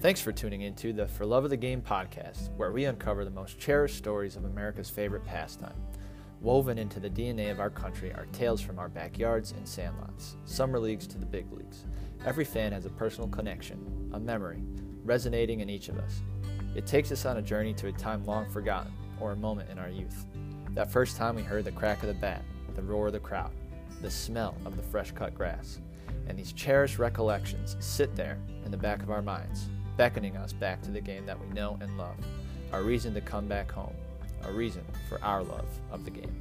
Thanks for tuning into the For Love of the Game podcast, where we uncover the most cherished stories of America's favorite pastime. Woven into the DNA of our country are tales from our backyards and sandlots, summer leagues to the big leagues. Every fan has a personal connection, a memory, resonating in each of us. It takes us on a journey to a time long forgotten, or a moment in our youth. That first time we heard the crack of the bat, the roar of the crowd, the smell of the fresh cut grass. And these cherished recollections sit there in the back of our minds, beckoning us back to the game that we know and love, our reason to come back home, a reason for our love of the game.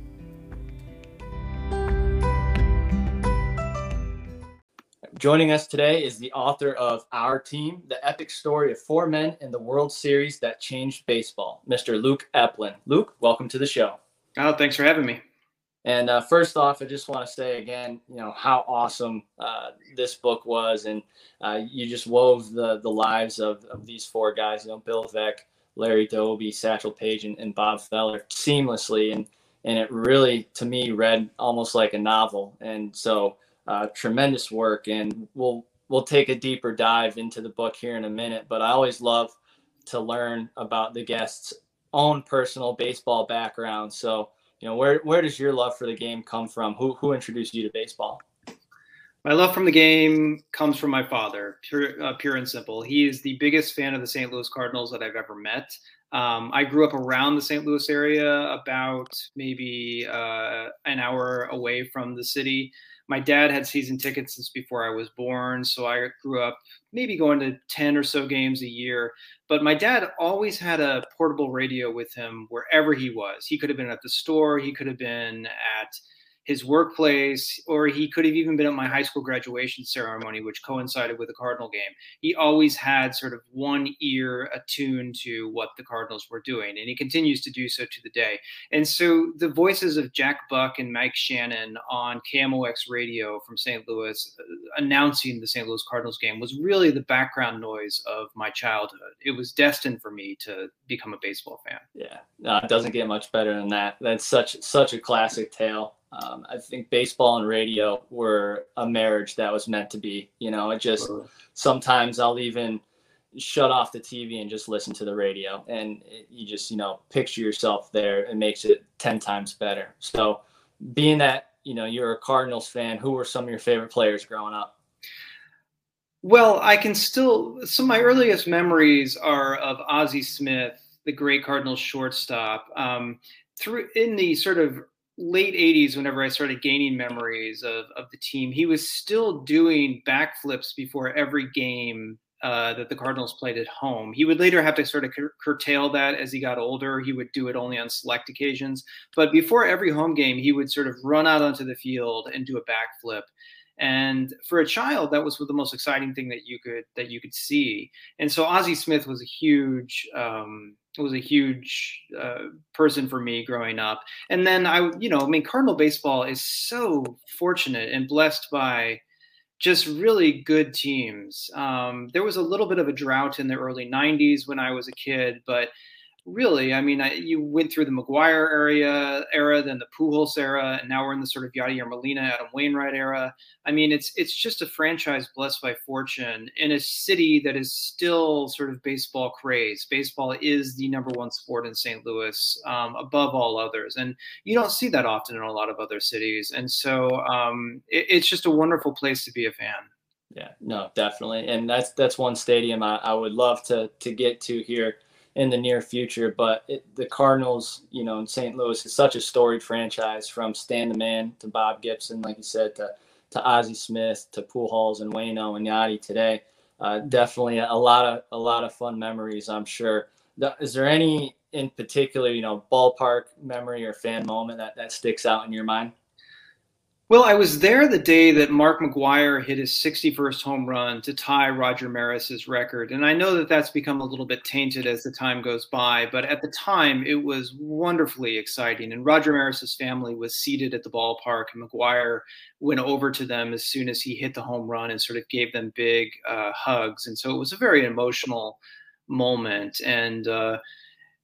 Joining us today is the author of Our Team, the epic story of four men in the World Series that changed baseball, Mr. Luke Epplin. Luke, welcome to the show. Oh, thanks for having me. And uh, first off, I just want to say again, you know, how awesome uh, this book was. And uh, you just wove the, the lives of, of these four guys, you know, Bill Veeck, Larry Doby, Satchel Paige, and, and Bob Feller seamlessly. And, and it really, to me, read almost like a novel. And so uh, tremendous work. And we'll, we'll take a deeper dive into the book here in a minute. But I always love to learn about the guests' own personal baseball background. So, you know, where where does your love for the game come from? Who who introduced you to baseball? My love from the game comes from my father, pure, uh, pure and simple. He is the biggest fan of the St. Louis Cardinals that I've ever met. Um, I grew up around the St. Louis area, about maybe uh, an hour away from the city my dad had season tickets since before I was born. So I grew up maybe going to 10 or so games a year. But my dad always had a portable radio with him wherever he was. He could have been at the store, he could have been at his workplace, or he could have even been at my high school graduation ceremony, which coincided with the Cardinal game. He always had sort of one ear attuned to what the Cardinals were doing, and he continues to do so to the day. And so the voices of Jack Buck and Mike Shannon on KMOX radio from St. Louis uh, announcing the St. Louis Cardinals game was really the background noise of my childhood. It was destined for me to become a baseball fan. Yeah, no, it doesn't get much better than that. That's such such a classic tale um, I think baseball and radio were a marriage that was meant to be. You know, it just sometimes I'll even shut off the TV and just listen to the radio, and it, you just you know picture yourself there. It makes it ten times better. So, being that you know you're a Cardinals fan, who were some of your favorite players growing up? Well, I can still some of my earliest memories are of Ozzie Smith, the great Cardinals shortstop. Um, through in the sort of late 80s whenever i started gaining memories of, of the team he was still doing backflips before every game uh, that the cardinals played at home. He would later have to sort of cur- curtail that as he got older. He would do it only on select occasions. But before every home game he would sort of run out onto the field and do a backflip. And for a child that was the most exciting thing that you could that you could see. And so ozzie smith was a huge um, was a huge uh, person for me growing up. And then I, you know, I mean, Cardinal baseball is so fortunate and blessed by just really good teams. Um, there was a little bit of a drought in the early 90s when I was a kid, but really, I mean, I, you went through the McGwire area era, then the Pujols era, and now we're in the sort of Yadier Molina, Adam Wainwright era. I mean, it's it's just a franchise blessed by fortune in a city that is still sort of baseball craze. Baseball is the number one sport in St. Louis, um, above all others, and you don't see that often in a lot of other cities. And so, um, it, it's just a wonderful place to be a fan. Yeah, no, definitely, and that's that's one stadium I, I would love to to get to here in the near future. But it, the Cardinals, you know, in St. Louis is such a storied franchise from Stan the Man to Bob Gibson, like you said, to, to Ozzie Smith to Pujols and Wayno and Yadi today. Uh, definitely a lot of a lot of fun memories, I'm sure. Is there any in particular, you know, ballpark memory or fan moment that, that sticks out in your mind? Well, I was there the day that Mark McGwire hit his 61st home run to tie Roger Maris's record. And I know that that's become a little bit tainted as the time goes by, but at the time it was wonderfully exciting. And Roger Maris's family was seated at the ballpark, and McGwire went over to them as soon as he hit the home run and sort of gave them big uh, hugs. And so it was a very emotional moment. And, uh,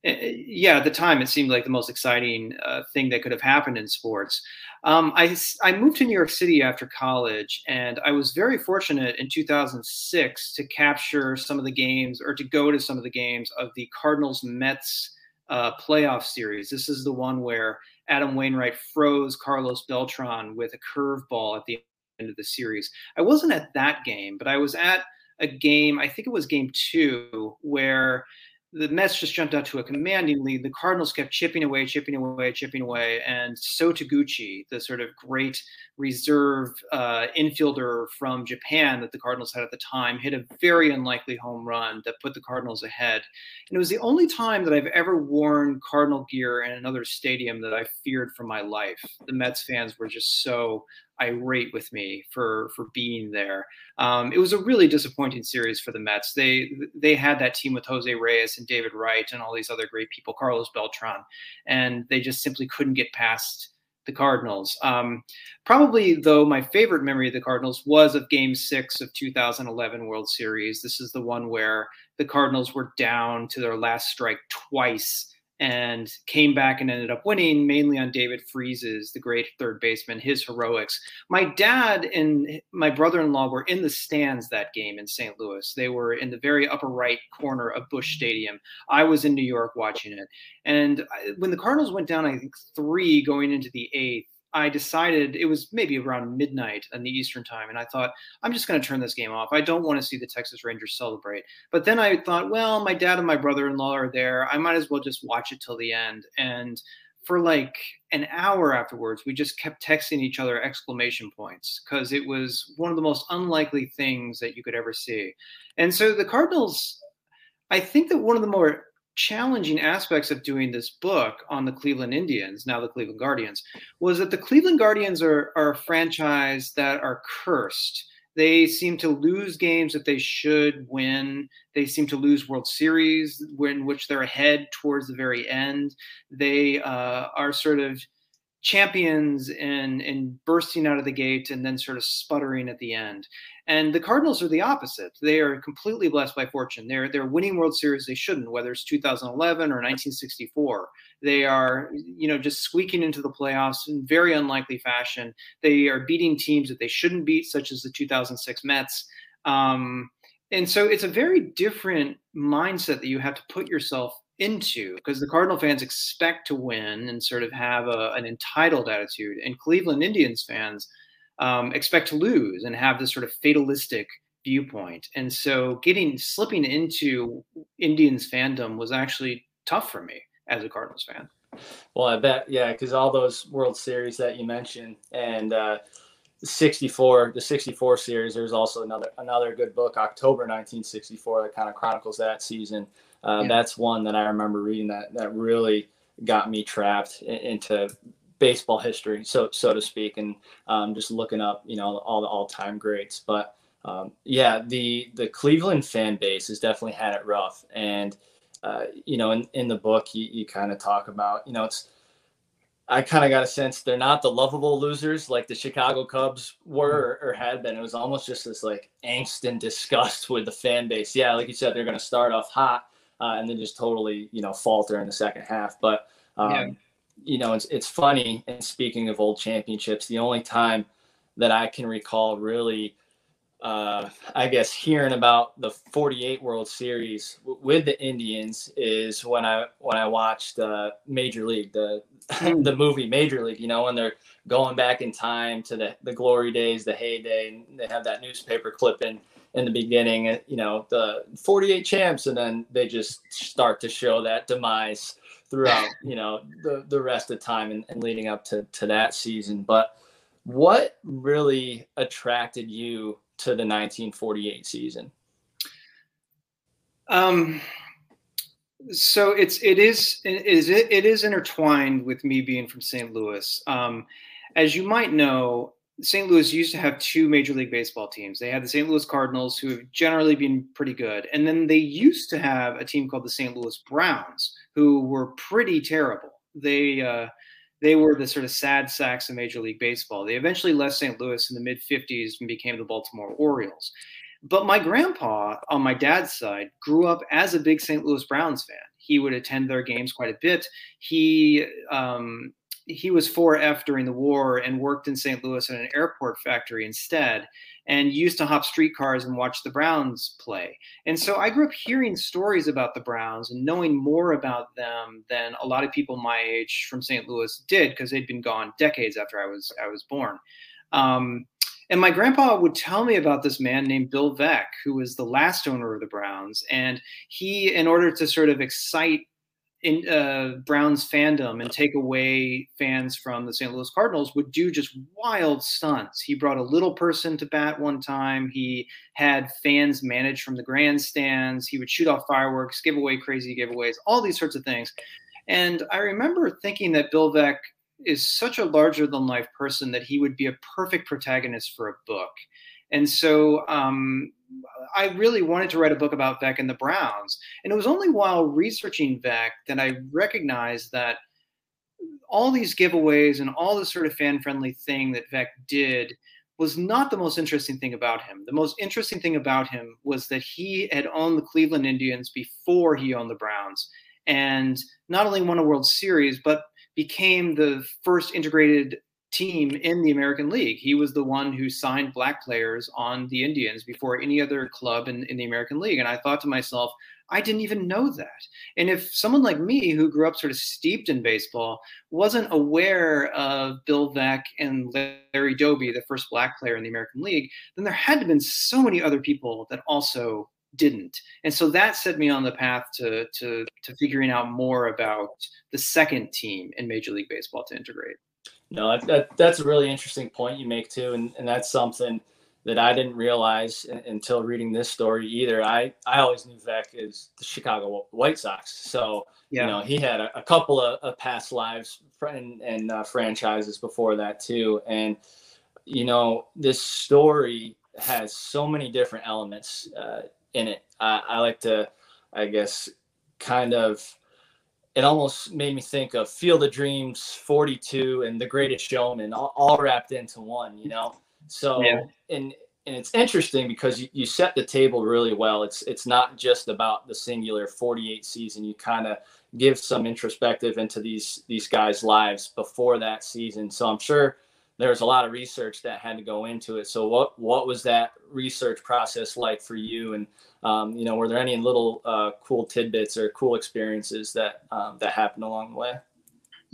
yeah, at the time it seemed like the most exciting uh, thing that could have happened in sports. Um, I, I moved to New York City after college, and I was very fortunate in 2006 to capture some of the games or to go to some of the games of the Cardinals Mets uh, playoff series. This is the one where Adam Wainwright froze Carlos Beltran with a curveball at the end of the series. I wasn't at that game, but I was at a game, I think it was game two, where the Mets just jumped out to a commanding lead. The Cardinals kept chipping away, chipping away, chipping away, and So Taguchi, the sort of great reserve uh, infielder from Japan that the Cardinals had at the time, hit a very unlikely home run that put the Cardinals ahead. And it was the only time that I've ever worn Cardinal gear in another stadium that I feared for my life. The Mets fans were just so irate with me for for being there. Um, it was a really disappointing series for the Mets. They they had that team with Jose Reyes and David Wright and all these other great people, Carlos Beltran, and they just simply couldn't get past the Cardinals. Um, probably, though, my favorite memory of the Cardinals was of Game Six of 2011 World Series. This is the one where the Cardinals were down to their last strike twice and came back and ended up winning mainly on David Freese's, the great third baseman, his heroics. My dad and my brother in law were in the stands that game in St. Louis. They were in the very upper right corner of Busch Stadium. I was in New York watching it. And when the Cardinals went down, I think three going into the eighth, I decided it was maybe around midnight in the Eastern time, and I thought I'm just going to turn this game off. I don't want to see the Texas Rangers celebrate. But then I thought, well, my dad and my brother-in-law are there. I might as well just watch it till the end. And for like an hour afterwards, we just kept texting each other exclamation points because it was one of the most unlikely things that you could ever see. And so the Cardinals, I think that one of the more challenging aspects of doing this book on the Cleveland Indians, now the Cleveland Guardians, was that the Cleveland Guardians are, are a franchise that are cursed. They seem to lose games that they should win. They seem to lose World Series in which they're ahead towards the very end. They uh, are sort of champions in bursting out of the gate and then sort of sputtering at the end. And the Cardinals are the opposite. They are completely blessed by fortune. They're they're winning World Series they shouldn't, whether it's 2011 or 1964. They are, you know, just squeaking into the playoffs in very unlikely fashion. They are beating teams that they shouldn't beat, such as the 2006 Mets. Um, and so it's a very different mindset that you have to put yourself into because the Cardinal fans expect to win and sort of have a, an entitled attitude, and Cleveland Indians fans um, expect to lose and have this sort of fatalistic viewpoint. And so, getting slipping into Indians fandom was actually tough for me as a Cardinals fan. Well, I bet, yeah, because all those World Series that you mentioned and uh, 64, the 64 series, there's also another another good book, October 1964, that kind of chronicles that season. Uh, yeah. That's one that I remember reading that that really got me trapped into baseball history, so so to speak, and um, just looking up, you know, all the all-time greats. But um, yeah, the the Cleveland fan base has definitely had it rough, and uh, you know, in, in the book, you, you kind of talk about, you know, it's I kind of got a sense they're not the lovable losers like the Chicago Cubs were or, or, had been. It was almost just this like angst and disgust with the fan base. Yeah, like you said, they're going to start off hot, uh, and then just totally you know falter in the second half. But um, yeah. you know it's it's funny. And speaking of old championships, the only time that I can recall really, uh, I guess, hearing about the '48 World Series w- with the Indians is when I when I watched uh, Major League, the the movie Major League. You know, when they're going back in time to the the glory days, the heyday, and they have that newspaper clipping in the beginning, you know, the 48 champs, and then they just start to show that demise throughout, you know, the, the rest of time and, and leading up to, to that season. But what really attracted you to the 1948 season? Um, so it's it is it is it is intertwined with me being from St. Louis. Um, as you might know, St. Louis used to have two Major League Baseball teams. They had the St. Louis Cardinals, who have generally been pretty good, and then they used to have a team called the St. Louis Browns, who were pretty terrible. They uh, they were the sort of sad sacks of Major League Baseball. They eventually left St. Louis in the mid '50s and became the Baltimore Orioles. But my grandpa on my dad's side grew up as a big St. Louis Browns fan he would attend their games quite a bit. He um, he was 4F during the war and worked in St. Louis at an airport factory instead and used to hop streetcars and watch the Browns play. And so I grew up hearing stories about the Browns and knowing more about them than a lot of people my age from St. Louis did because they'd been gone decades after I was I was born. Um, and my grandpa would tell me about this man named Bill Veeck, who was the last owner of the Browns. And he, in order to sort of excite in uh, Browns fandom and take away fans from the St. Louis Cardinals would do just wild stunts. He brought a little person to bat one time. He had fans managed from the grandstands. He would shoot off fireworks, give away crazy giveaways, all these sorts of things. And I remember thinking that Bill Veeck is such a larger than life person that he would be a perfect protagonist for a book. And so um, I really wanted to write a book about Veeck and the Browns. And it was only while researching Veeck that I recognized that all these giveaways and all this sort of fan friendly thing that Veeck did was not the most interesting thing about him. The most interesting thing about him was that he had owned the Cleveland Indians before he owned the Browns. And not only won a World Series, but became the first integrated team in the American League. He was the one who signed black players on the Indians before any other club in, in the American League. And I thought to myself, I didn't even know that. And if someone like me, who grew up sort of steeped in baseball, wasn't aware of Bill Veeck and Larry Doby, the first black player in the American League, then there had to have been so many other people that also didn't. And so that set me on the path to, to, to figuring out more about the second team in Major League Baseball to integrate. No, that, that, that's a really interesting point you make too, and, and that's something that I didn't realize until reading this story either. I, I always knew Veeck is the Chicago White Sox, so yeah. you know he had a, a couple of, of, past lives and, and uh, franchises before that too, and you know this story has so many different elements uh, in it. I, I like to, I guess, kind of it almost made me think of Field of Dreams 42 and The Greatest Showman all, all wrapped into one, you know? So, yeah. and, and it's interesting because you, you set the table really well. It's, it's not just about the singular 48 season. You kind of give some introspective into these, these guys' lives before that season. So I'm sure there's a lot of research that had to go into it. So what, what was that research process like for you? And, um, you know, were there any little uh, cool tidbits or cool experiences that um, that happened along the way?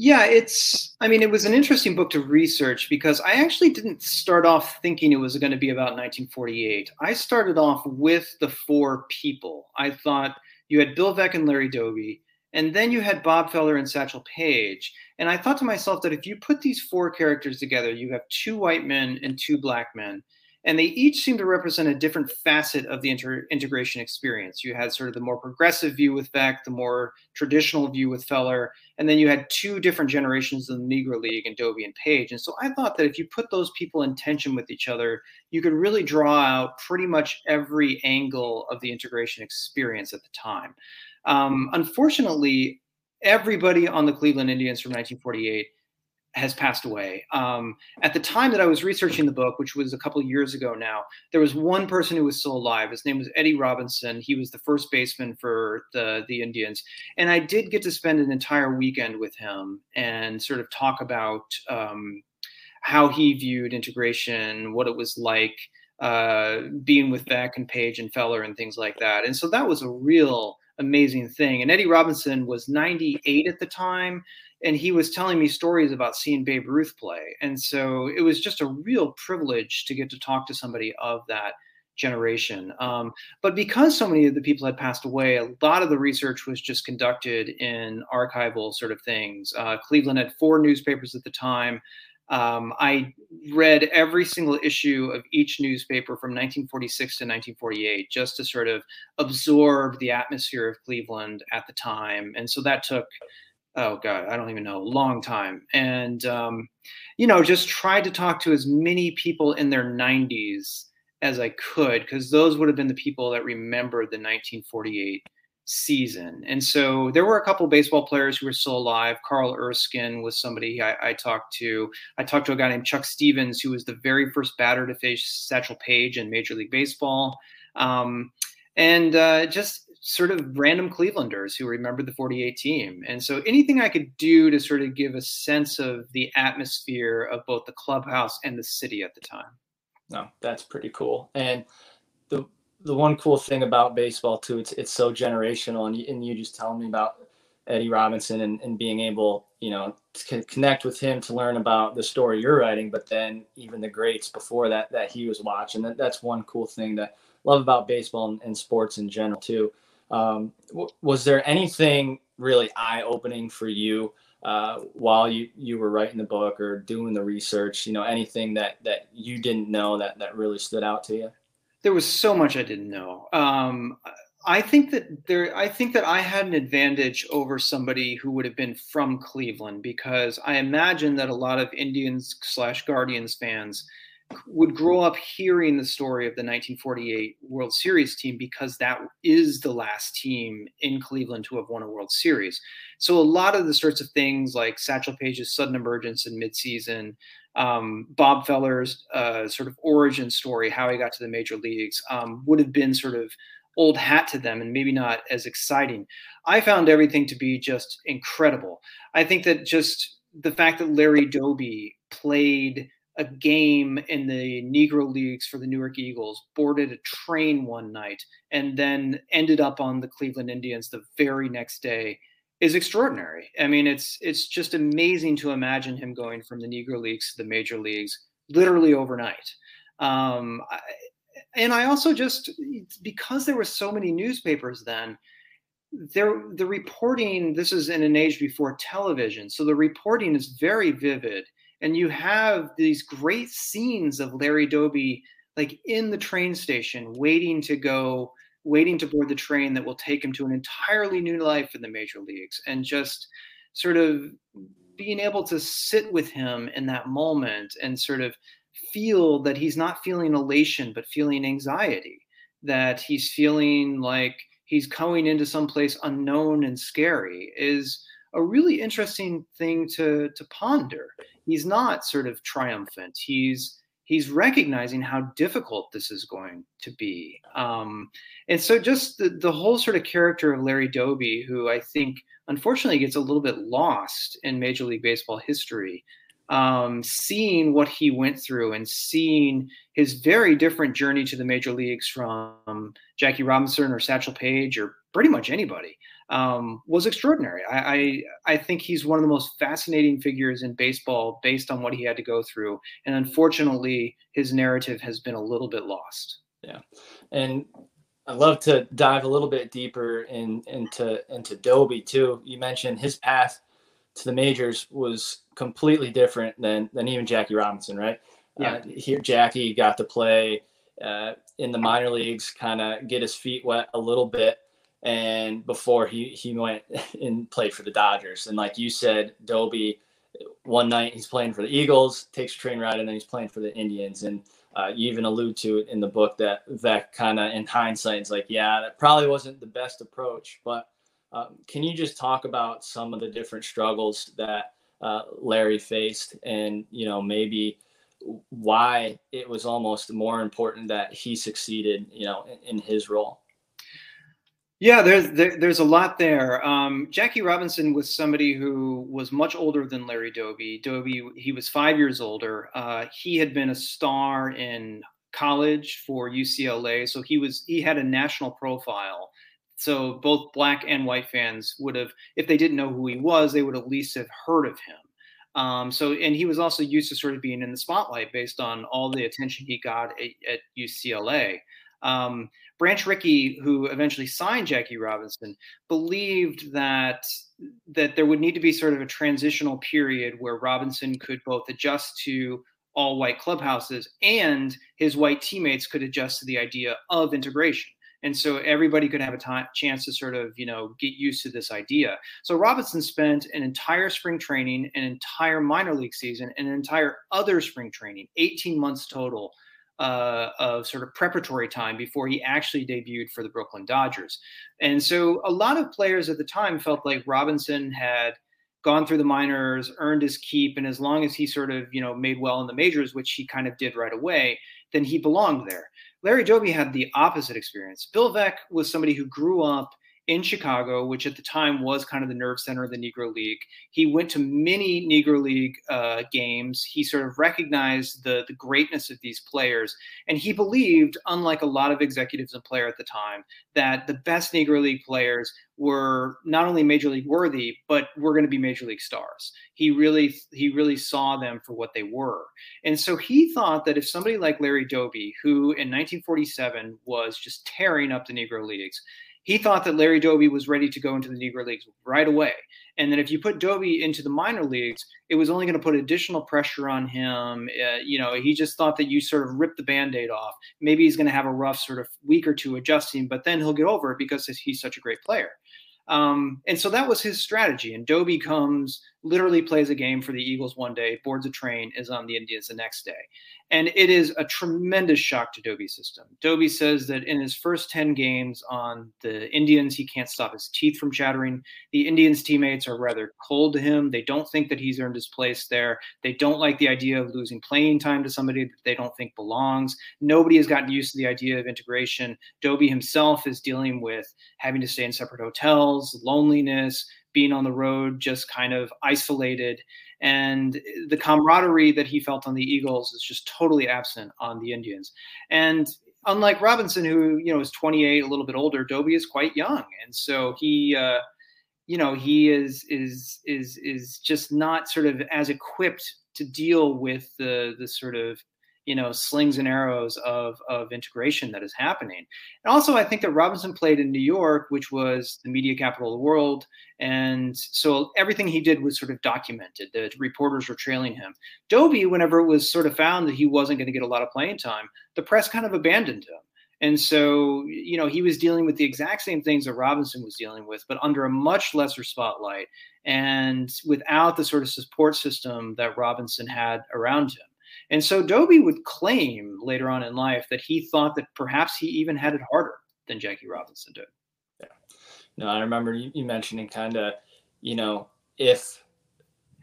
Yeah, it's. I mean, it was an interesting book to research because I actually didn't start off thinking it was going to be about 1948. I started off with the four people. I thought you had Bill Veeck and Larry Doby, and then you had Bob Feller and Satchel Paige. And I thought to myself that if you put these four characters together, you have two white men and two black men and they each seem to represent a different facet of the inter- integration experience. You had sort of the more progressive view with Veeck, the more traditional view with Feller, and then you had two different generations of the Negro League and Doby and Paige. And so I thought that if you put those people in tension with each other, you could really draw out pretty much every angle of the integration experience at the time. Um, unfortunately, everybody on the Cleveland Indians from 1948 has passed away. Um, at the time that I was researching the book, which was a couple years ago now, there was one person who was still alive. His name was Eddie Robinson. He was the first baseman for the the Indians, and I did get to spend an entire weekend with him and sort of talk about um, how he viewed integration, what it was like uh, being with Veeck and Paige and Feller and things like that. And so that was a real amazing thing. And Eddie Robinson was 98 at the time and he was telling me stories about seeing Babe Ruth play. And so it was just a real privilege to get to talk to somebody of that generation. Um, but because so many of the people had passed away, a lot of the research was just conducted in archival sort of things. Uh, Cleveland had four newspapers at the time. Um, I read every single issue of each newspaper from 1946 to 1948 just to sort of absorb the atmosphere of Cleveland at the time. And so that took oh god i don't even know long time. And um, you know just tried to talk to as many people in their 90s as i could because those would have been the people that remembered the 1948 season. And so there were a couple baseball players who were still alive. Carl erskine was somebody I, I talked to. I talked to a guy named chuck stevens who was the very first batter to face satchel paige in major league baseball. Um, and uh, just sort of random Clevelanders who remembered the 48 team. And so anything I could do to sort of give a sense of the atmosphere of both the clubhouse and the city at the time. No, that's pretty cool. And the the one cool thing about baseball too, it's it's so generational. And you, and you just telling me about Eddie Robinson and, and being able, you know, to connect with him to learn about the story you're writing, but then even the greats before that that he was watching. That that's one cool thing that love about baseball and, and sports in general too. Um, w- was there anything really eye opening for you uh, while you, you were writing the book or doing the research? You know, anything that that you didn't know that that really stood out to you? There was so much I didn't know. Um, I think that there. I think that I had an advantage over somebody who would have been from Cleveland because I imagine that a lot of Indians slash Guardians fans would grow up hearing the story of the 1948 World Series team because that is the last team in Cleveland to have won a World Series. So a lot of the sorts of things like Satchel Paige's sudden emergence in midseason, um, Bob Feller's uh, sort of origin story, how he got to the major leagues, um, would have been sort of old hat to them and maybe not as exciting. I found everything to be just incredible. I think that just the fact that Larry Doby played a game in the Negro Leagues for the Newark Eagles, boarded a train one night, and then ended up on the Cleveland Indians the very next day is extraordinary. I mean, it's it's just amazing to imagine him going from the Negro Leagues to the major leagues literally overnight. Um, I, and I also just because there were so many newspapers then, there the reporting. This is in an age before television, so the reporting is very vivid and you have these great scenes of Larry Doby like in the train station waiting to go waiting to board the train that will take him to an entirely new life in the major leagues and just sort of being able to sit with him in that moment and sort of feel that he's not feeling elation but feeling anxiety that he's feeling like he's going into some place unknown and scary is a really interesting thing to to ponder. He's not sort of triumphant. He's he's recognizing how difficult this is going to be. Um, and so just the, the whole sort of character of Larry Doby, who I think unfortunately gets a little bit lost in Major League Baseball history, um, seeing what he went through and seeing his very different journey to the major leagues from Jackie Robinson or Satchel Paige or pretty much anybody um, was extraordinary. I, I, I think he's one of the most fascinating figures in baseball based on what he had to go through, and unfortunately, his narrative has been a little bit lost. Yeah, and I'd love to dive a little bit deeper in, into into Doby too. You mentioned his path to the majors was completely different than than even Jackie Robinson, right? Yeah. Uh, here, Jackie got to play uh, in the minor leagues, kind of get his feet wet a little bit and before he he went and played for the Dodgers. And like you said, Doby, one night he's playing for the Eagles, takes a train ride, and then he's playing for the Indians. And uh, you even allude to it in the book that that kind of in hindsight is like, yeah, that probably wasn't the best approach. But um, can you just talk about some of the different struggles that uh, Larry faced, and you know maybe why it was almost more important that he succeeded, you know, in, in his role? Yeah, there's there, there's a lot there. Um, Jackie Robinson was somebody who was much older than Larry Doby. Doby he was five years older. Uh, he had been a star in college for UCLA, so he was he had a national profile. So both black and white fans would have, if they didn't know who he was, they would at least have heard of him. Um, so, and he was also used to sort of being in the spotlight based on all the attention he got at, at UCLA. Um, Branch Rickey, who eventually signed Jackie Robinson, believed that that there would need to be sort of a transitional period where Robinson could both adjust to all white clubhouses and his white teammates could adjust to the idea of integration. And so everybody could have a chance to sort of, you know, get used to this idea. So Robinson spent an entire spring training, an entire minor league season, and an entire other spring training, 18 months total, uh, of sort of preparatory time before he actually debuted for the Brooklyn Dodgers. And so a lot of players at the time felt like Robinson had gone through the minors, earned his keep, and as long as he sort of you know made well in the majors, which he kind of did right away, then he belonged there. Larry Doby had the opposite experience. Bill Veeck was somebody who grew up in Chicago, which at the time was kind of the nerve center of the Negro League. He went to many Negro League uh, games. He sort of recognized the, the greatness of these players. And he believed, unlike a lot of executives and players at the time, that the best Negro League players were not only major league worthy, but were going to be major league stars. He really he really saw them for what they were. And so he thought that if somebody like Larry Doby, who in 1947 was just tearing up the Negro Leagues, he thought that Larry Doby was ready to go into the Negro Leagues right away. And then if you put Doby into the minor leagues, it was only going to put additional pressure on him. Uh, you know, he just thought that you sort of ripped the band aid off. Maybe he's going to have a rough sort of week or two adjusting, but then he'll get over it because he's such a great player. Um, and so that was his strategy. And Doby comes, literally plays a game for the Eagles one day, boards a train, is on the Indians the next day. And it is a tremendous shock to Doby's system. Doby says that in his first 10 games on the Indians, he can't stop his teeth from chattering. The Indians' teammates are rather cold to him. They don't think that he's earned his place there. They don't like the idea of losing playing time to somebody that they don't think belongs. Nobody has gotten used to the idea of integration. Doby himself is dealing with having to stay in separate hotels, loneliness, being on the road, just kind of isolated and the camaraderie that he felt on the Eagles is just totally absent on the Indians. And unlike Robinson, who you know is 28, a little bit older, Doby is quite young, and so he, uh, you know, he is is is is just not sort of as equipped to deal with the the sort of you know slings and arrows of of integration that is happening. And also i think that robinson played in new york which was the media capital of the world. And so everything he did was sort of documented. The reporters were trailing him. Doby whenever it was sort of found that he wasn't going to get a lot of playing time the press kind of abandoned him. And so you know he was dealing with the exact same things that robinson was dealing with but under a much lesser spotlight and without the sort of support system that robinson had around him and so Doby would claim later on in life that he thought that perhaps he even had it harder than Jackie Robinson did. Yeah. No, I remember you, you mentioning kind of, you know, if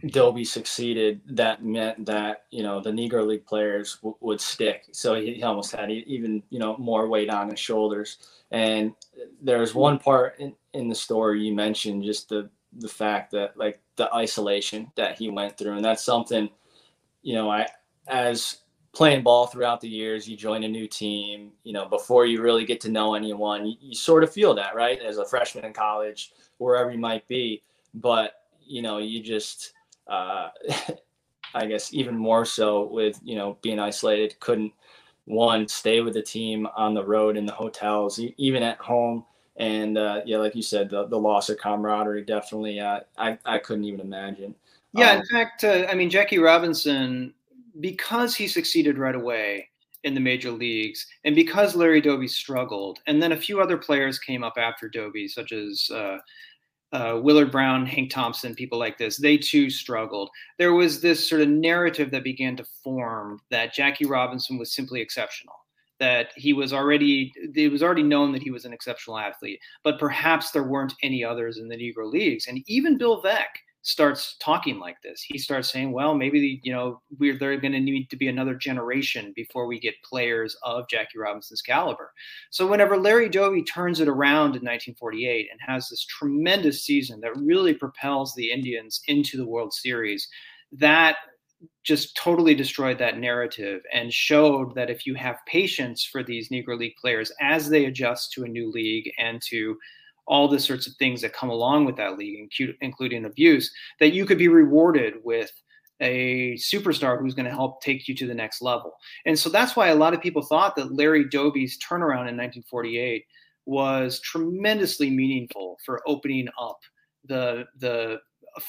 Doby succeeded, that meant that, you know, the Negro League players w- would stick. So he, he almost had even, you know, more weight on his shoulders. And there's hmm. one part in, in the story you mentioned just the, the fact that like the isolation that he went through. And that's something, you know, I, as playing ball throughout the years, you join a new team, you know, before you really get to know anyone, you, you, sort of feel that, right? As a freshman in college, wherever you might be. But, you know, you just, uh, I guess, even more so with, you know, being isolated, couldn't, one, stay with the team on the road in the hotels, even at home. And, uh, yeah, like you said, the, the loss of camaraderie definitely, uh, I, I couldn't even imagine. Yeah, um, in fact, uh, I mean, Jackie Robinson because he succeeded right away in the major leagues, and because Larry Doby struggled, and then a few other players came up after Doby, such as uh, uh, Willard Brown, Hank Thompson, people like this, they too struggled. There was this sort of narrative that began to form that Jackie Robinson was simply exceptional. That he was already, it was already known that he was an exceptional athlete, but perhaps there weren't any others in the Negro leagues. And even Bill Veeck, starts talking like this. He starts saying, well, maybe, you know, we're there going to need to be another generation before we get players of Jackie Robinson's caliber. So whenever Larry Doby turns it around in 1948 and has this tremendous season that really propels the Indians into the World Series, that just totally destroyed that narrative and showed that if you have patience for these Negro League players as they adjust to a new league and to all the sorts of things that come along with that league, including abuse, that you could be rewarded with a superstar who's going to help take you to the next level. And so that's why a lot of people thought that Larry Doby's turnaround in 1948 was tremendously meaningful for opening up the the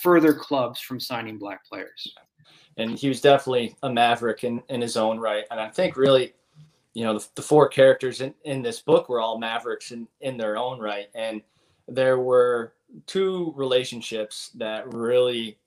further clubs from signing black players. And he was definitely a maverick in, in his own right. And I think really you know, the, the four characters in, in this book were all mavericks in, in their own right. And there were two relationships that really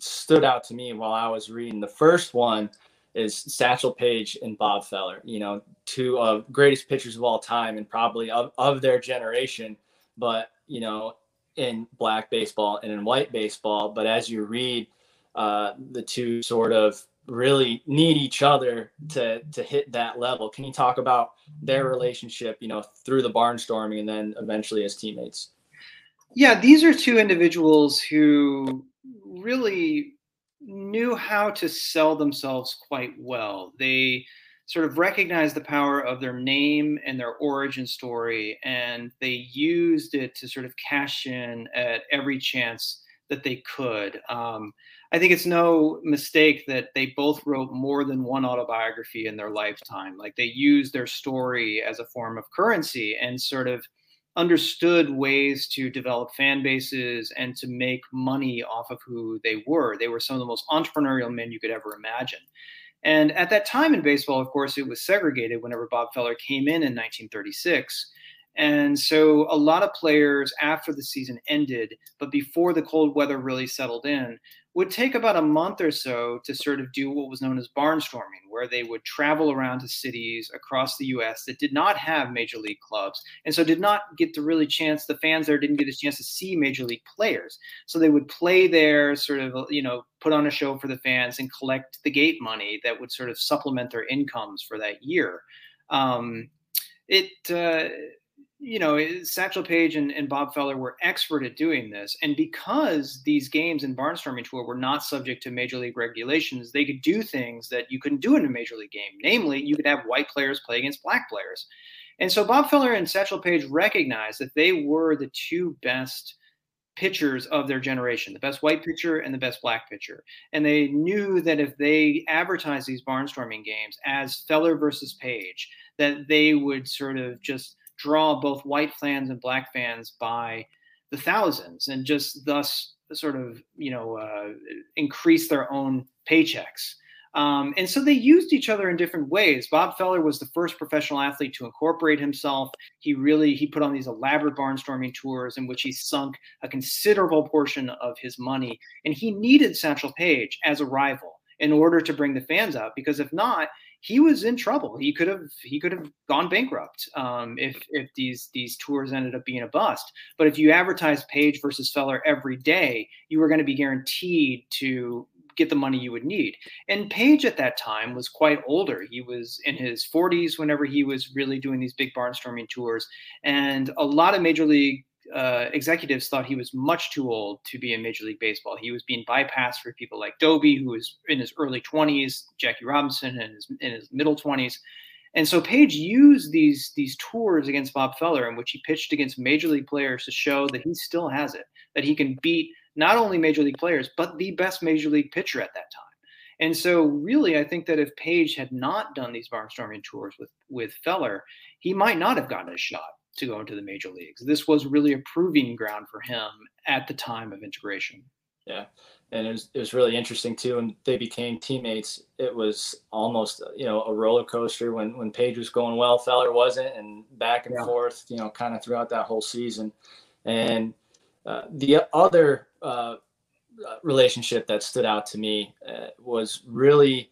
stood out to me while I was reading. The first one is Satchel Paige and Bob Feller, you know, two of greatest pitchers of all time and probably of, of their generation. But, you know, in black baseball and in white baseball. But as you read, uh, the two sort of really need each other to to hit that level. Can you talk about their relationship, you know, through the barnstorming and then eventually as teammates? Yeah, these are two individuals who really knew how to sell themselves quite well. They sort of recognized the power of their name and their origin story, and they used it to sort of cash in at every chance that they could. Um, I think it's no mistake that they both wrote more than one autobiography in their lifetime. Like they used their story as a form of currency and sort of understood ways to develop fan bases and to make money off of who they were. They were some of the most entrepreneurial men you could ever imagine. And at that time in baseball, of course, it was segregated whenever Bob Feller came in in 1936. And so a lot of players after the season ended, but before the cold weather really settled in, would take about a month or so to sort of do what was known as barnstorming, where they would travel around to cities across the US that did not have major league clubs. And so did not get the really chance, the fans there didn't get a chance to see major league players. So they would play there, sort of, you know, put on a show for the fans and collect the gate money that would sort of supplement their incomes for that year. Um, it, uh, you know, Satchel Paige and, and, Bob Feller were expert at doing this. And because these games in Barnstorming Tour were not subject to major league regulations, they could do things that you couldn't do in a major league game. Namely, you could have white players play against black players. And so Bob Feller and Satchel Paige recognized that they were the two best pitchers of their generation, the best white pitcher and the best black pitcher. And they knew that if they advertised these barnstorming games as Feller versus Paige, that they would sort of just draw both white fans and black fans by the thousands and just thus sort of you know uh, increase their own paychecks. Um, and so they used each other in different ways. Bob feller was the first professional athlete to incorporate himself. He really he put on these elaborate barnstorming tours in which he sunk a considerable portion of his money. And he needed satchel paige as a rival in order to bring the fans out because if not he was in trouble. He could have he could have gone bankrupt um, if if these these tours ended up being a bust. But if you advertise Paige versus Feller every day, you were going to be guaranteed to get the money you would need. And Paige at that time was quite older. He was in his 40s whenever he was really doing these big barnstorming tours, and a lot of major league uh, executives thought he was much too old to be in Major League Baseball. He was being bypassed for people like Doby, who was in his early 20s, Jackie Robinson in his, in his middle 20s. And so Paige used these these tours against Bob Feller, in which he pitched against major league players to show that he still has it, that he can beat not only major league players but the best major league pitcher at that time. And so, really, I think that if Paige had not done these barnstorming tours with with Feller, he might not have gotten a shot to go into the major leagues. This was really a proving ground for him at the time of integration. Yeah. And it was, it was really interesting too. And they became teammates. It was almost, you know, a roller coaster when, when Paige was going well, Feller wasn't, and back and yeah. forth, you know, kind of throughout that whole season. And uh, the other uh, relationship that stood out to me uh, was really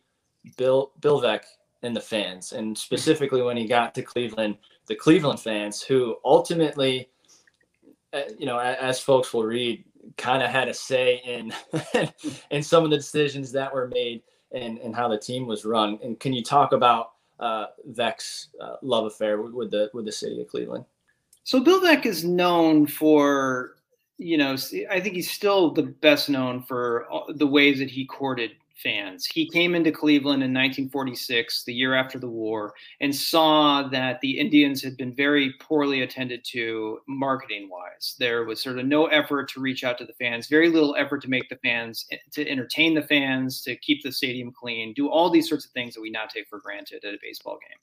Bill Bill Veeck and the fans, and specifically when he got to Cleveland the Cleveland fans who ultimately, uh, you know, as folks will read, kind of had a say in in some of the decisions that were made and, and how the team was run. And can you talk about uh, Veeck's uh, love affair with the with the city of Cleveland? So Bill Veeck is known for, you know, I think he's still the best known for the ways that he courted fans. He came into Cleveland in 1946, the year after the war, and saw that the Indians had been very poorly attended to marketing wise. There was sort of no effort to reach out to the fans, very little effort to make the fans, to entertain the fans, to keep the stadium clean, do all these sorts of things that we now take for granted at a baseball game.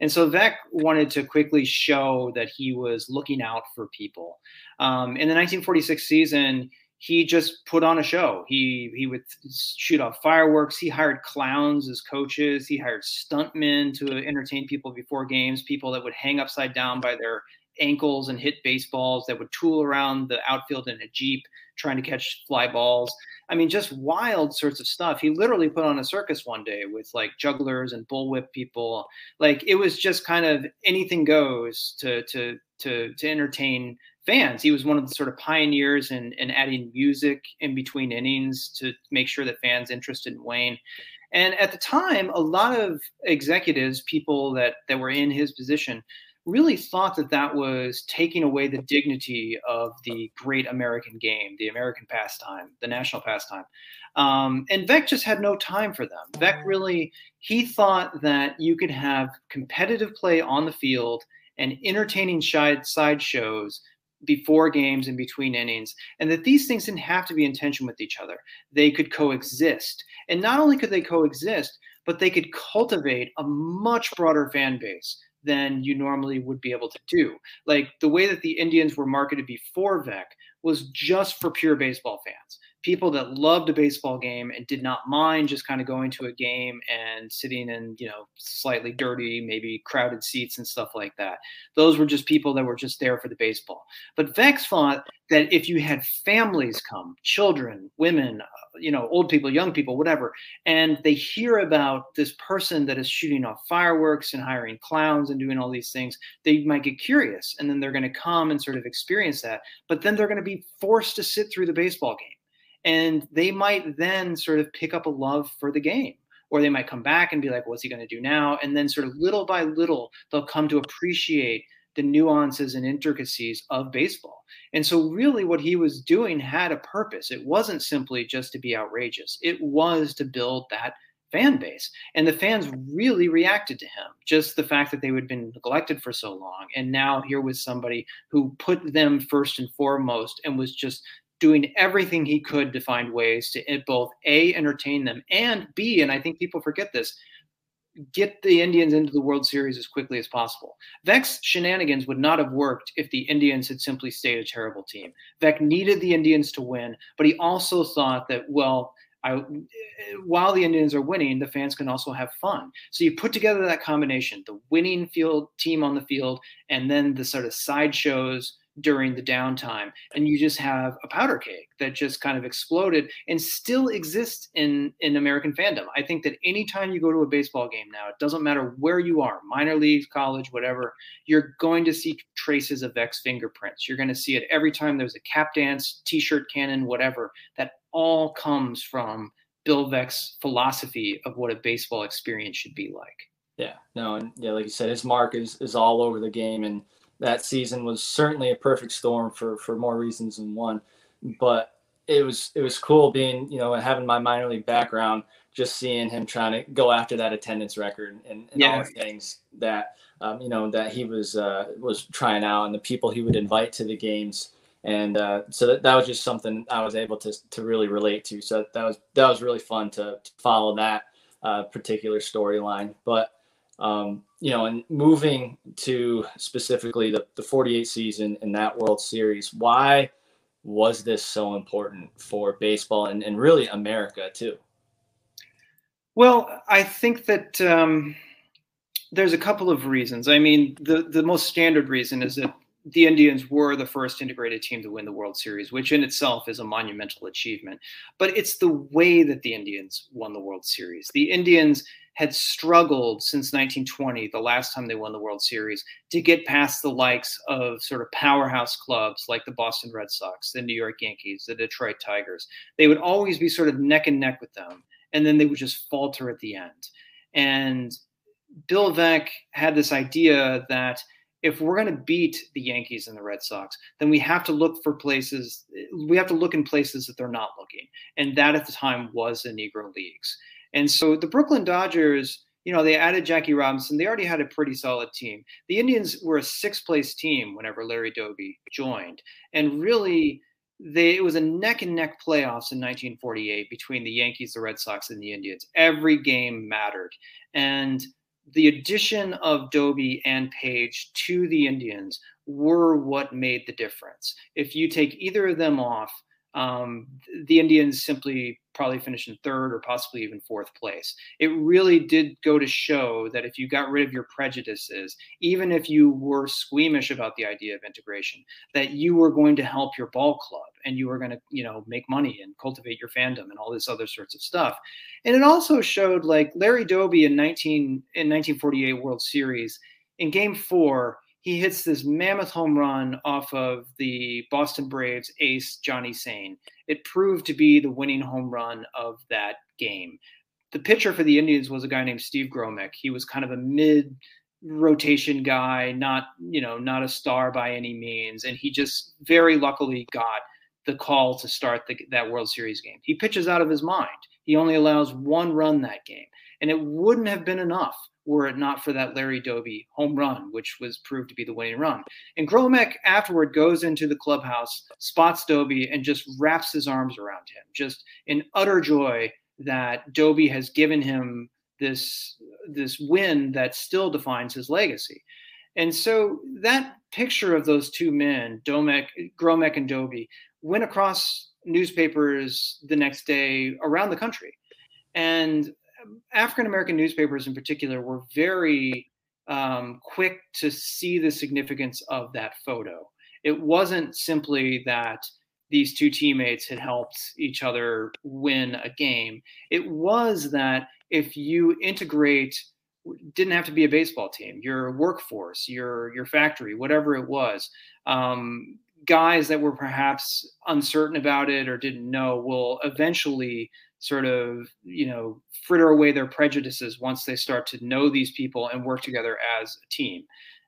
And so Veeck wanted to quickly show that he was looking out for people. Um, in the 1946 season, he just put on a show. He he would shoot off fireworks. He hired clowns as coaches. He hired stuntmen to entertain people before games. People that would hang upside down by their ankles and hit baseballs. That would tool around the outfield in a jeep trying to catch fly balls. I mean, just wild sorts of stuff. He literally put on a circus one day with like jugglers and bullwhip people. Like it was just kind of anything goes to to to to entertain fans. He was one of the sort of pioneers in, in adding music in between innings to make sure that fans interested in Wayne. And at the time, a lot of executives, people that, that were in his position, really thought that that was taking away the dignity of the great American game, the American pastime, the national pastime. Um, and Veeck just had no time for them. Veeck really, he thought that you could have competitive play on the field and entertaining side shows before games and between innings, and that these things didn't have to be in tension with each other. They could coexist. And not only could they coexist, but they could cultivate a much broader fan base than you normally would be able to do. Like the way that the Indians were marketed before Veeck was just for pure baseball fans people that loved a baseball game and did not mind just kind of going to a game and sitting in, you know, slightly dirty, maybe crowded seats and stuff like that. Those were just people that were just there for the baseball. But Vex thought that if you had families come, children, women, uh, you know, old people, young people, whatever, and they hear about this person that is shooting off fireworks and hiring clowns and doing all these things, they might get curious and then they're going to come and sort of experience that. But then they're going to be forced to sit through the baseball game and they might then sort of pick up a love for the game or they might come back and be like what's he going to do now? And then sort of little by little they'll come to appreciate the nuances and intricacies of baseball. And so really what he was doing had a purpose. It wasn't simply just to be outrageous. It was to build that fan base. And the fans really reacted to him. Just the fact that they had been neglected for so long and now here was somebody who put them first and foremost and was just doing everything he could to find ways to eh, both a entertain them and b and i think people forget this get the indians into the world series as quickly as possible veeck's shenanigans would not have worked if the indians had simply stayed a terrible team veeck needed the indians to win but he also thought that well I, eh, while the Indians are winning, the fans can also have fun. So you put together that combination, the winning field team on the field, and then the sort of sideshows during the downtime and you just have a powder cake that just kind of exploded and still exists in in american fandom. I think that anytime you go to a baseball game now it doesn't matter where you are minor leagues college whatever you're going to see traces of veeck's fingerprints. You're going to see it every time there's a cap dance t-shirt cannon whatever that all comes from bill veeck's philosophy of what a baseball experience should be like. Yeah no and yeah like you said his mark is is all over the game and that season was certainly a perfect storm for for more reasons than one. But it was it was cool being you know having my minor league background, just seeing him trying to go after that attendance record and, and yeah. all the things that um, you know that he was uh, was trying out and the people he would invite to the games. And uh, so that, that was just something I was able to, to really relate to. So that was that was really fun to, to follow that uh, particular storyline. But um, you know, and moving to specifically the, the 48 season in that World Series, why was this so important for baseball and, and really America too? Well, I think that um, there's a couple of reasons. I mean, the, the most standard reason is that the Indians were the first integrated team to win the World Series, which in itself is a monumental achievement. But it's the way that the Indians won the World Series. The Indians had struggled since 1920, the last time they won the World Series, to get past the likes of sort of powerhouse clubs like the Boston Red Sox, the New York Yankees, the Detroit Tigers. They would always be sort of neck and neck with them, and then they would just falter at the end. And Bill Veeck had this idea that if we're going to beat the Yankees and the Red Sox, then we have to look for places, we have to look in places that they're not looking. And that at the time was the Negro Leagues. And so the Brooklyn Dodgers, you know, they added Jackie Robinson. They already had a pretty solid team. The Indians were a sixth place team whenever Larry Doby joined. And really, they, it was a neck and neck playoffs in 1948 between the Yankees, the Red Sox, and the Indians. Every game mattered. And the addition of Doby and Paige to the Indians were what made the difference. If you take either of them off, um, the Indians simply probably finish in third or possibly even fourth place. It really did go to show that if you got rid of your prejudices, even if you were squeamish about the idea of integration, that you were going to help your ball club and you were going to, you know, make money and cultivate your fandom and all this other sorts of stuff. And it also showed like Larry Doby in 19 in 1948 World Series in game 4 he hits this mammoth home run off of the Boston Braves ace Johnny Sain. It proved to be the winning home run of that game. The pitcher for the Indians was a guy named Steve Gromek. He was kind of a mid rotation guy, not, you know, not a star by any means. And he just very luckily got the call to start the, that World Series game. He pitches out of his mind. He only allows one run that game. And it wouldn't have been enough were it not for that Larry Doby home run, which was proved to be the winning run. And Gromek afterward goes into the clubhouse, spots Doby, and just wraps his arms around him, just in utter joy that Doby has given him this this win that still defines his legacy. And so that picture of those two men, Domek, Gromek and Doby, went across newspapers the next day around the country. And African American newspapers in particular were very um, quick to see the significance of that photo. It wasn't simply that these two teammates had helped each other win a game. It was that if you integrate didn't have to be a baseball team your workforce your your factory whatever it was um, guys that were perhaps uncertain about it or didn't know will eventually sort of you know fritter away their prejudices once they start to know these people and work together as a team.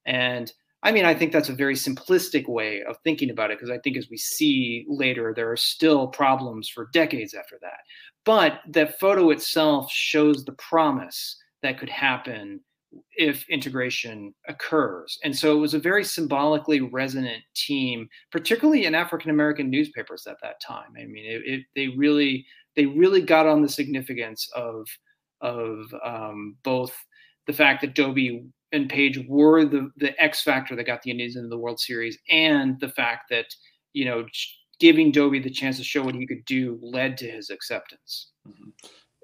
And i mean i think that's a very simplistic way of thinking about it because i think as we see later there are still problems for decades after that. But that photo itself shows the promise that could happen if integration occurs. And so it was a very symbolically resonant team, particularly in African American newspapers at that time. I mean, it, it, they really they really got on the significance of of um, both the fact that Doby and Paige were the the X factor that got the Indians into the World Series, and the fact that you know giving Doby the chance to show what he could do led to his acceptance. Mm-hmm.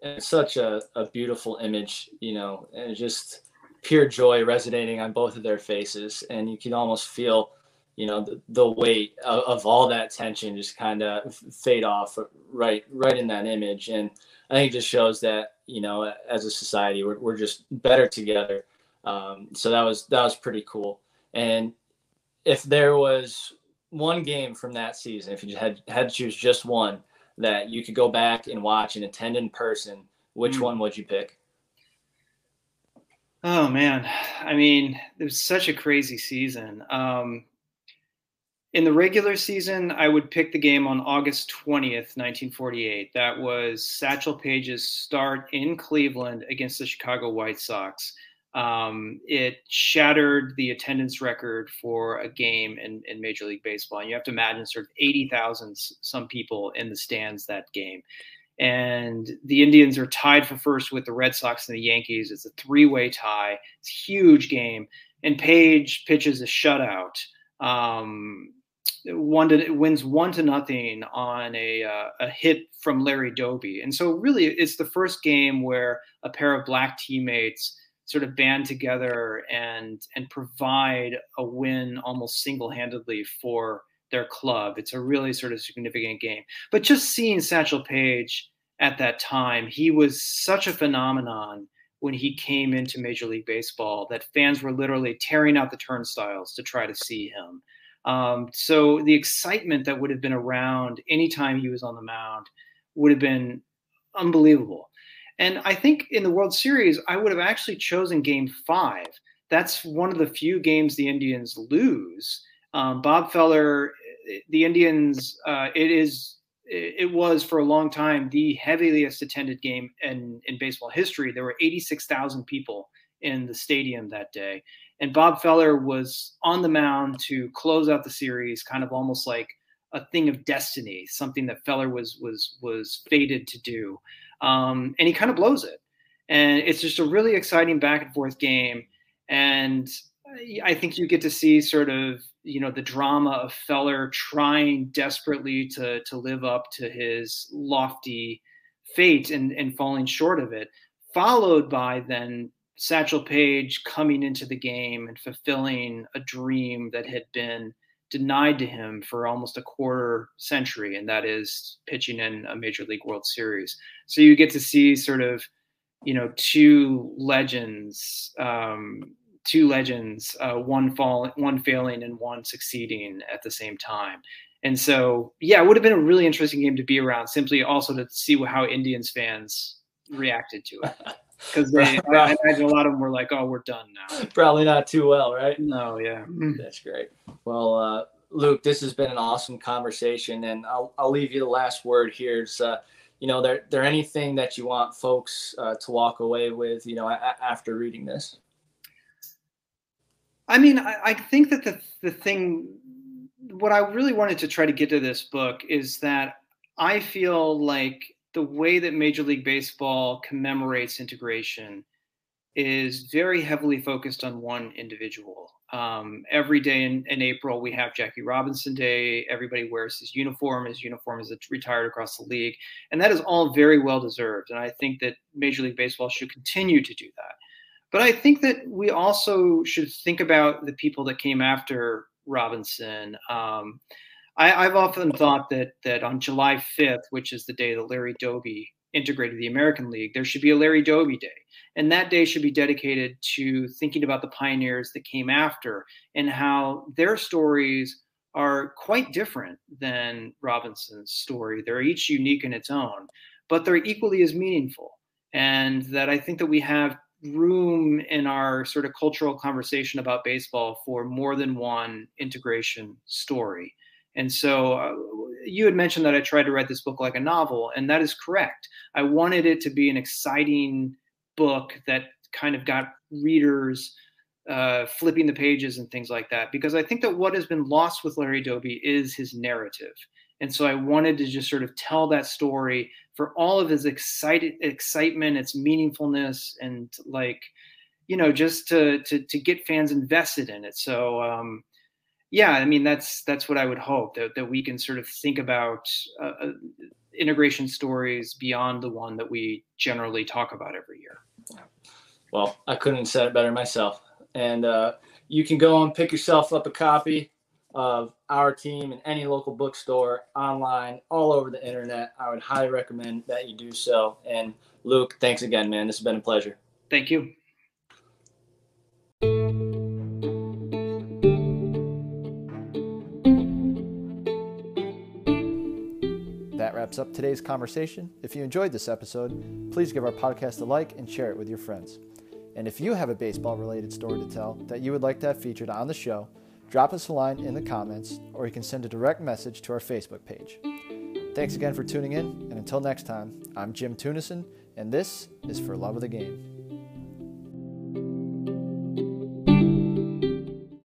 It's such a, a beautiful image, you know, and just pure joy resonating on both of their faces, and you can almost feel, you know, the, the weight of, of all that tension just kind of fade off right right in that image, and I think it just shows that you know, as a society, we're we're just better together. Um, so that was that was pretty cool. And if there was one game from that season, if you had had to choose just one that you could go back and watch and attend in person, which mm. one would you pick? Oh man, I mean, it was such a crazy season. Um, in the regular season, I would pick the game on August 20th, 1948. That was Satchel Paige's start in Cleveland against the Chicago White Sox. Um, it shattered the attendance record for a game in, in Major League Baseball. And you have to imagine sort of 80,000 some people in the stands that game and the Indians are tied for first with the Red Sox and the Yankees. It's a three-way tie. It's a huge game, and Paige pitches a shutout. Um, one to wins one to nothing on a uh, a hit from Larry Doby, and so really it's the first game where a pair of black teammates sort of band together and and provide a win almost single-handedly for their club. It's a really sort of significant game. But just seeing Satchel Paige at that time, he was such a phenomenon when he came into Major League Baseball that fans were literally tearing out the turnstiles to try to see him. Um, so the excitement that would have been around anytime he was on the mound would have been unbelievable. And I think in the World Series, I would have actually chosen game five. That's one of the few games the Indians lose. Um, Bob Feller the Indians, uh, it is it was for a long time the heaviest attended game in, in baseball history. There were 86,000 people in the stadium that day. And Bob Feller was on the mound to close out the series, kind of almost like a thing of destiny, something that Feller was was was fated to do. Um, and he kind of blows it. And it's just a really exciting back and forth game. And I think you get to see sort of you know the drama of Feller trying desperately to to live up to his lofty fate and and falling short of it, followed by then Satchel Paige coming into the game and fulfilling a dream that had been denied to him for almost a quarter century, and that is pitching in a Major League World Series. So you get to see sort of, you know, two legends um, two legends, uh, one fall, one failing, and one succeeding at the same time. And so, yeah, it would have been a really interesting game to be around. Simply also to see how Indians fans reacted to it, because I, I imagine a lot of them were like, "Oh, we're done now." Probably not too well, right? No, yeah. That's great. Well, uh, Luke, this has been an awesome conversation, and I'll I'll leave you the last word here. It's, uh, you know, there there anything that you want folks uh, to walk away with, you know, a- after reading this? I mean, I, I think that the the thing, what I really wanted to try to get to this book is that I feel like the way that Major League Baseball commemorates integration is very heavily focused on one individual. Um, every day in, in, April, we have Jackie Robinson Day. Everybody wears his uniform. His uniform is retired across the league. And that is all very well deserved. And I think that Major League Baseball should continue to do that. But I think that we also should think about the people that came after Robinson. Um, I, have often thought that that on July 5th, which is the day that Larry Doby integrated the American League, there should be a Larry Doby Day. And that day should be dedicated to thinking about the pioneers that came after and how their stories are quite different than Robinson's story. They're each unique in its own, but they're equally as meaningful. And that I think that we have room in our sort of cultural conversation about baseball for more than one integration story. And so uh, you had mentioned that I tried to write this book like a novel, and that is correct. I wanted it to be an exciting book that kind of got readers uh, flipping the pages and things like that, because I think that what has been lost with Larry Doby is his narrative. And so I wanted to just sort of tell that story for all of his excited excitement, its meaningfulness, and like, you know, just to to to get fans invested in it. So um, yeah, I mean that's that's what I would hope that that we can sort of think about uh, uh, integration stories beyond the one that we generally talk about every year. Well, I couldn't have said it better myself. And uh, you can go and pick yourself up a copy of our team in any local bookstore, online, all over the internet. I would highly recommend that you do so. And Luke, thanks again, man. This has been a pleasure. Thank you. That wraps up today's conversation. If you enjoyed this episode, please give our podcast a like and share it with your friends. And if you have a baseball related story to tell that you would like to have featured on the show, drop us a line in the comments, or you can send a direct message to our Facebook page. Thanks again for tuning in, and until next time, I'm Jim Tunison, and this is For Love of the Game.